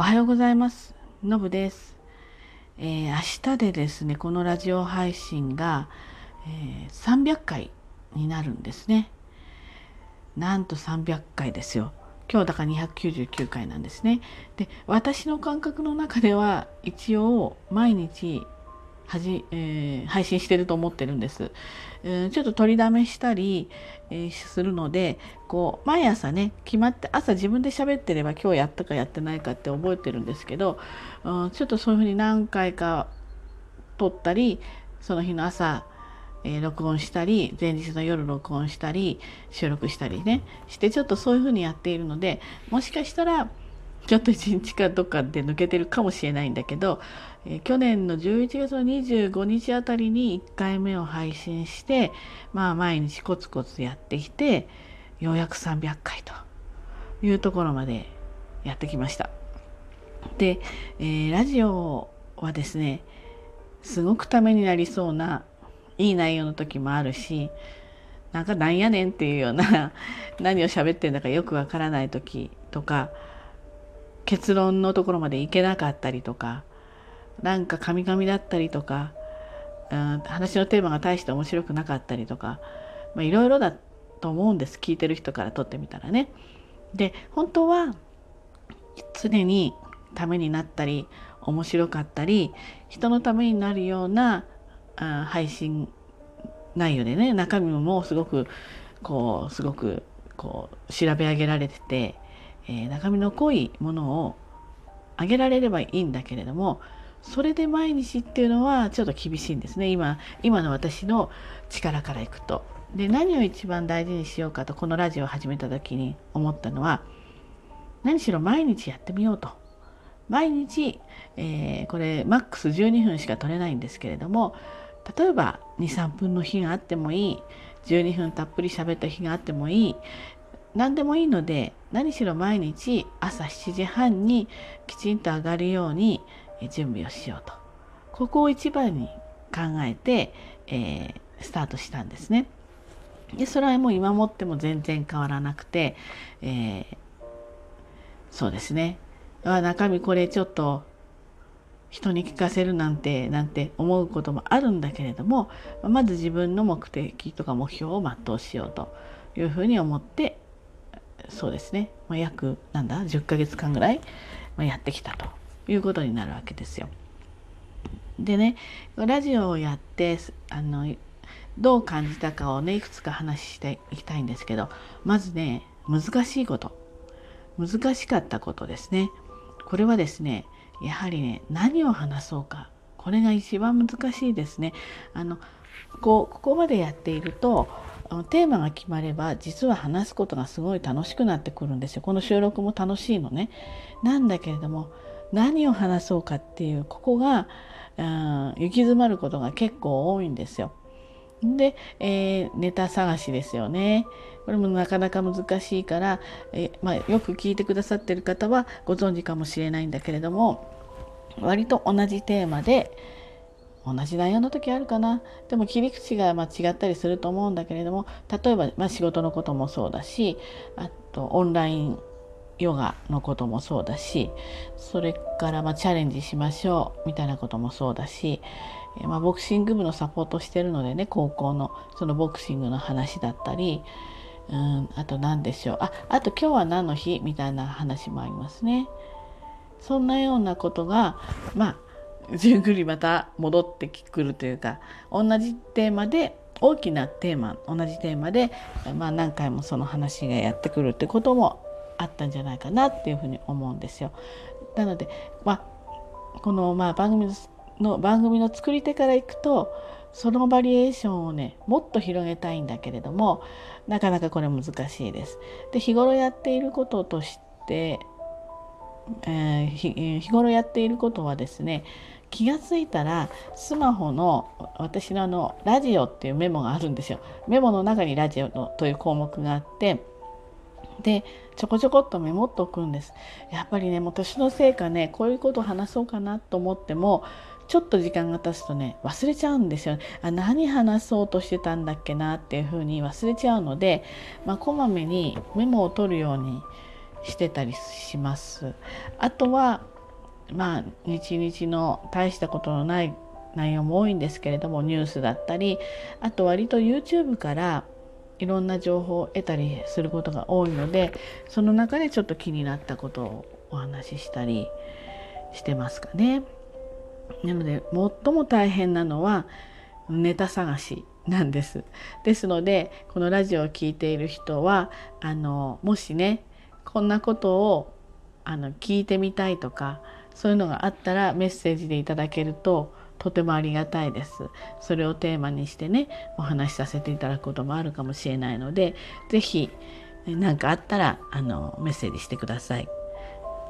おはようございます。のぶです、えー、明日でですねこのラジオ配信が、えー、300回になるんですね。なんと300回ですよ。今日だから299回なんですね。で私の感覚の中では一応毎日はじ、えー、配信してると思ってるんです。うん、ちょっと取りだめしたり、えー、するのでこう毎朝ね決まって朝自分で喋ってれば今日やったかやってないかって覚えてるんですけど、うん、ちょっとそういうふうに何回か撮ったりその日の朝えー、録音したり前日の夜録音したり収録したりねしてちょっとそういうふうにやっているのでもしかしたらちょっと一日かどっかで抜けてるかもしれないんだけど、えー、去年の11月の25日あたりに1回目を配信してまあ毎日コツコツやってきてようやく300回というところまでやってきました。で、えー、ラジオはですねすごくためになりそうないい内容の時もあるしなんかなんやねんっていうような何を喋ってんだかよくわからない時とか結論のところまでいけなかったりとかなんか神々だったりとか、うん、話のテーマが大して面白くなかったりとかいろいろだと思うんです聞いてる人からとってみたらね。で本当は常にためになったり面白かったり人のためになるようなあ配信内容でね中身もすごくこうすごくこう調べ上げられててえー、中身の濃いものをあげられればいいんだけれどもそれで毎日っていうのはちょっと厳しいんですね今今の私の力からいくと。で何を一番大事にしようかとこのラジオを始めた時に思ったのは何しろ毎日やってみようと。毎日、えー、これマックス12分しか取れないんですけれども例えば23分の日があってもいい12分たっぷり喋った日があってもいい何でもいいので何しろ毎日朝7時半にきちんと上がるように準備をしようとここを一番に考えて、えー、スタートしたんですね。でそれはもう今もっても全然変わらなくて、えー、そうですね中身これちょっと人に聞かせるなんてなんて思うこともあるんだけれどもまず自分の目的とか目標を全うしようというふうに思ってそうですね、まあ、約なんだ？10ヶ月間ぐらい、まやってきたということになるわけですよ。でねラジオをやってあのどう感じたかをねいくつか話していきたいんですけどまずね難しいこと。難しかったことですね。これはですねやはりね何を話そうか。これが一番難しいですね。あのこうここまでやっているとあのテーマが決まれば実は話すことがすごい楽しくなってくるんですよ。この収録も楽しいのね。なんだけれども何を話そうかっていうここが、うん、行き詰まることが結構多いんですよ。で、えー、ネタ探しですよね。これもなかなか難しいから、え、まあ、よく聞いてくださってる方はご存知かもしれないんだけれども割と同じテーマで、同じ内容の時あるかな？でも切り口がま違ったりすると思うんだけれども例えばま仕事のこともそうだしあとオンラインヨガのこともそうだしそれからまチャレンジしましょうみたいなこともそうだし、まあ、ボクシング部のサポートしてるのでね高校のそのボクシングの話だったりうんあと何でしょう？ああと今日は何の日？みたいな話もありますね。そんなようなことがまあじゅんぐりまた戻ってくるというか同じテーマで大きなテーマ同じテーマで、まあ、何回もその話がやってくるってこともあったんじゃないかなっていうふうに思うんですよ。なので、まあ、このまあ番組の番組の作り手からいくとそのバリエーションをねもっと広げたいんだけれどもなかなかこれ難しいです。で日頃やっていることとして、えー、日頃やっていることはですね気が付いたらスマホの私のあのラジオっていうメモがあるんですよ。メモの中にラジオのという項目があってでちょこちょこっとメモっとくんです。やっぱりねもう年のせいかねこういうことを話そうかなと思ってもちょっと時間が経つとね忘れちゃうんですよ、あ何話そうとしてたんだっけなっていうふうに忘れちゃうので、まあ、こまめにメモを取るようにしてたりします。あとはまあ日々の大したことのない内容も多いんですけれどもニュースだったりあと割と YouTube からいろんな情報を得たりすることが多いのでその中でちょっと気になったことをお話ししたりしてますかね。なので最も大変なのはネタ探しなんです。ですのでこのラジオを聴いている人はあのもしねこんなことをあの聞いてみたいとかそういうのがあったらメッセージでいただけるととてもありがたいです。それをテーマにしてねお話しさせていただくこともあるかもしれないので是非何かあったらあのメッセージしてください。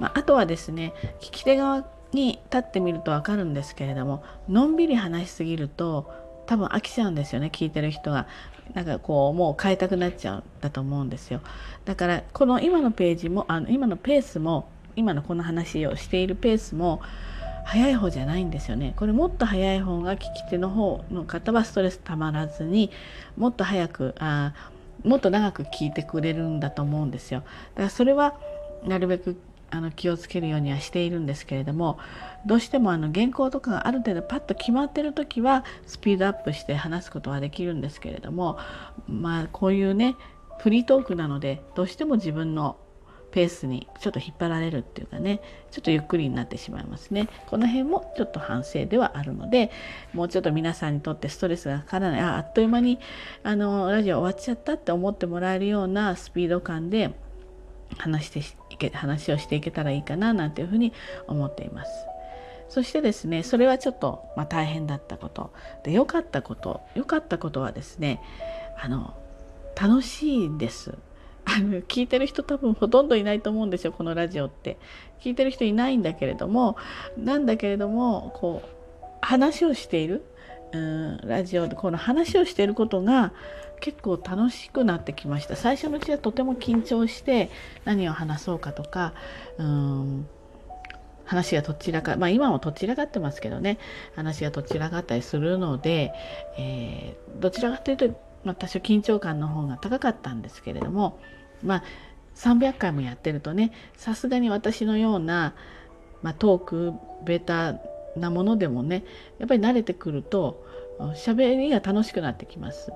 まあ、あとはですね聞き手側に立ってみると分かるんですけれどものんびり話しすぎると多分飽きちゃうんですよね聞いてる人が。なんかこうもう変えたくなっちゃうんだと思うんですよ。だからこの今のページもあの今のペースも今のこの話をしているペースも早い方じゃないんですよねこれもっと早い方が聞き手の方の方はストレスたまらずにもっと早くあもっと長く聞いてくれるんだと思うんですよだからそれはなるべくあの気をつけるようにはしているんですけれどもどうしてもあの原稿とかがある程度パッと決まってる時はスピードアップして話すことはできるんですけれどもまあこういうねフリートークなのでどうしても自分のペースにちょっと引っ張られるっていうかねちょっとゆっくりになってしまいますね。この辺もちょっと反省ではあるのでもうちょっと皆さんにとってストレスがかからないああっという間にあのラジオ終わっちゃったって思ってもらえるようなスピード感で話していけ話をしていけたらいいかななんていうふうに思っています。そしてですねそれはちょっと、まあ、大変だったことで良かったこと良かったことはですねあの楽しいんです。あの聞いてる人多分ほとんどいないと思うんですよこのラジオって。聞いてる人いないんだけれどもなんだけれどもこう話をしているうんラジオでこの話をしていることが結構楽しくなってきました。最初のうちはとても緊張して何を話そうかとかうん話がどちらかまあ今もどちらかってますけどね。話がどちらかったりするので、えー、どちらかというと、まあ、多少緊張感の方が高かったんですけれどもまあ300回もやってるとねさすがに私のような、まあ、トークベタなものでもねやっぱり慣れてくると喋りが楽しくなってきます。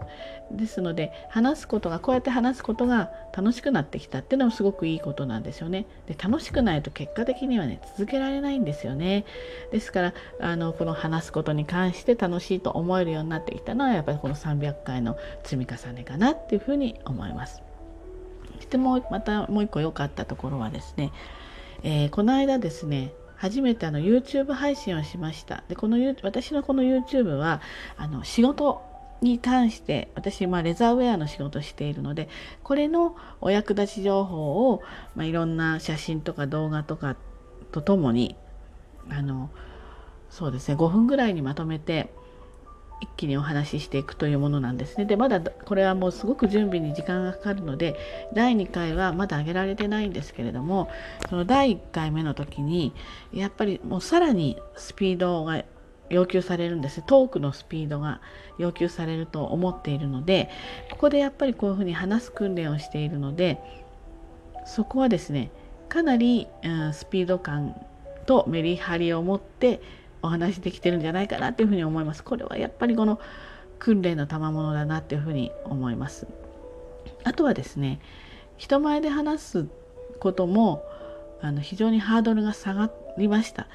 ですので話すことがこうやって話すことが楽しくなってきたっていうのはすごくいいことなんですよね。で楽しくないと結果的にはね続けられないんですよね。ですからあのこの話すことに関して楽しいと思えるようになってきたのはやっぱりこの300回の積み重ねかなっていうふうに思います。そしてもまたもう一個良かったところはですね、えー、この間ですね初めてあの YouTube 配信をしました。でこの私のこの YouTube はあの仕事に関して私、まあ、レザーウェアの仕事をしているのでこれのお役立ち情報を、まあ、いろんな写真とか動画とかとともにあのそうですね5分ぐらいにまとめて一気にお話ししていくというものなんですね。でまだこれはもうすごく準備に時間がかかるので第2回はまだ上げられてないんですけれどもその第1回目の時にやっぱりもうさらにスピードが要求されるんですトークのスピードが要求されると思っているのでここでやっぱりこういうふうに話す訓練をしているのでそこはですねかなり、うん、スピード感とメリハリを持ってお話できてるんじゃないかなっていうふうに思います。これはやっぱりこの訓練の賜物だなっていうふうに思います。あとはですね人前で話すこともあの非常にハードルが下がりました。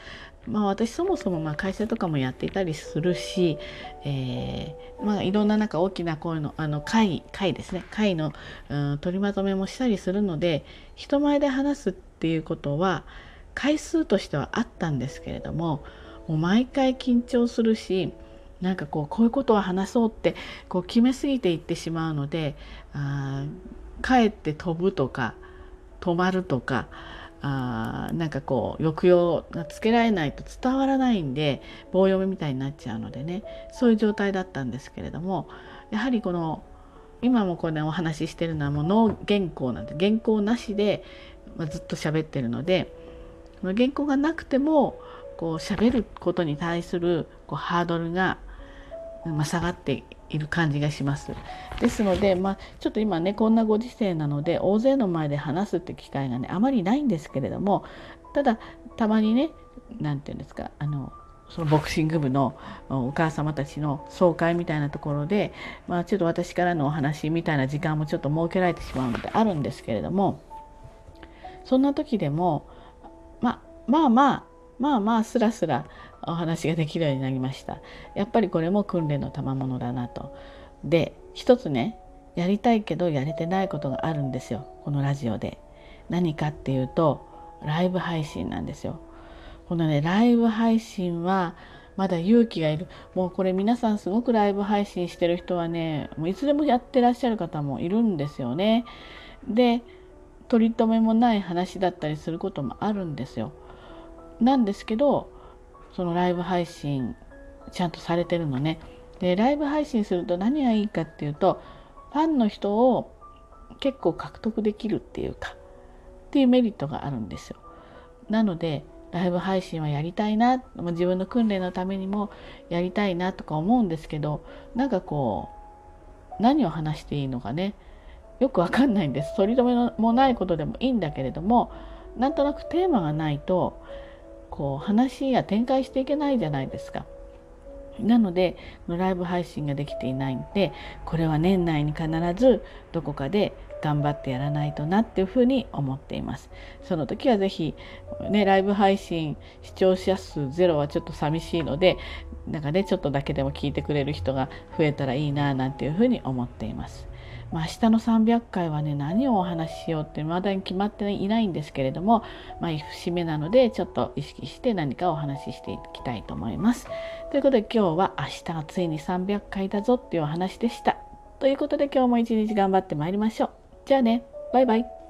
まあ、私そもそもま会社とかもやっていたりするし、えー、まあ、いろんななんか大きな声のあの会会ですね会の、うん、取りまとめもしたりするので人前で話すっていうことは回数としてはあったんですけれどももう毎回緊張するしなんかこうこういうことを話そうってこう決めすぎていってしまうのであかえって飛ぶとか止まるとかあなんかこう抑揚がつけられないと伝わらないんで棒読みみたいになっちゃうのでねそういう状態だったんですけれどもやはりこの今もこれ、ね、お話ししてるのはもう脳原稿なんで原稿なしで、ずっと喋ってるので原稿がなくてもこう喋ることに対するこうハードルがまあ、下がっている感じがします。ですので、まあ、ちょっと今ねこんなご時世なので大勢の前で話すって機会がねあまりないんですけれどもただたまにね何て言うんですかあのそのボクシング部のお母様たちの総会みたいなところで、まあ、ちょっと私からのお話みたいな時間もちょっと設けられてしまうのであるんですけれどもそんな時でも、ままあまあまあまあスラスラお話ができるようになりました。やっぱりこれも訓練の賜物だなと。で一つねやりたいけどやれてないことがあるんですよ。このラジオで。何かっていうとライブ配信なんですよ。このねライブ配信はまだ勇気がいる。もうこれ皆さんすごくライブ配信してる人はねもういつでもやってらっしゃる方もいるんですよね。で取り留めもない話だったりすることもあるんですよ。なんですけどそのライブ配信ちゃんとされてるのね。でライブ配信すると何がいいかっていうとファンの人を結構獲得できるっていうかっていうメリットがあるんですよ。なのでライブ配信はやりたいな自分の訓練のためにもやりたいなとか思うんですけどなんかこう何を話していいのかねよくわかんないんです。取り留めもないことでもいいんだけれどもなんとなくテーマがないとこう話や展開していけないじゃないですか。なのでライブ配信ができていないんでこれは年内に必ずどこかで頑張ってやらないとなっていうふうに思っています。その時は是非ねライブ配信視聴者数ゼロはちょっと寂しいのでなんかねちょっとだけでも聞いてくれる人が増えたらいいななんていうふうに思っています。まあ、明日の300回はね何をお話ししようってまだに決まっていないんですけれども、まあ、節目なのでちょっと意識して何かお話ししていきたいと思います。ということで今日は明日がついに300回だぞっていうお話でした。ということで今日も一日頑張ってまいりましょう。じゃあねバイバイ。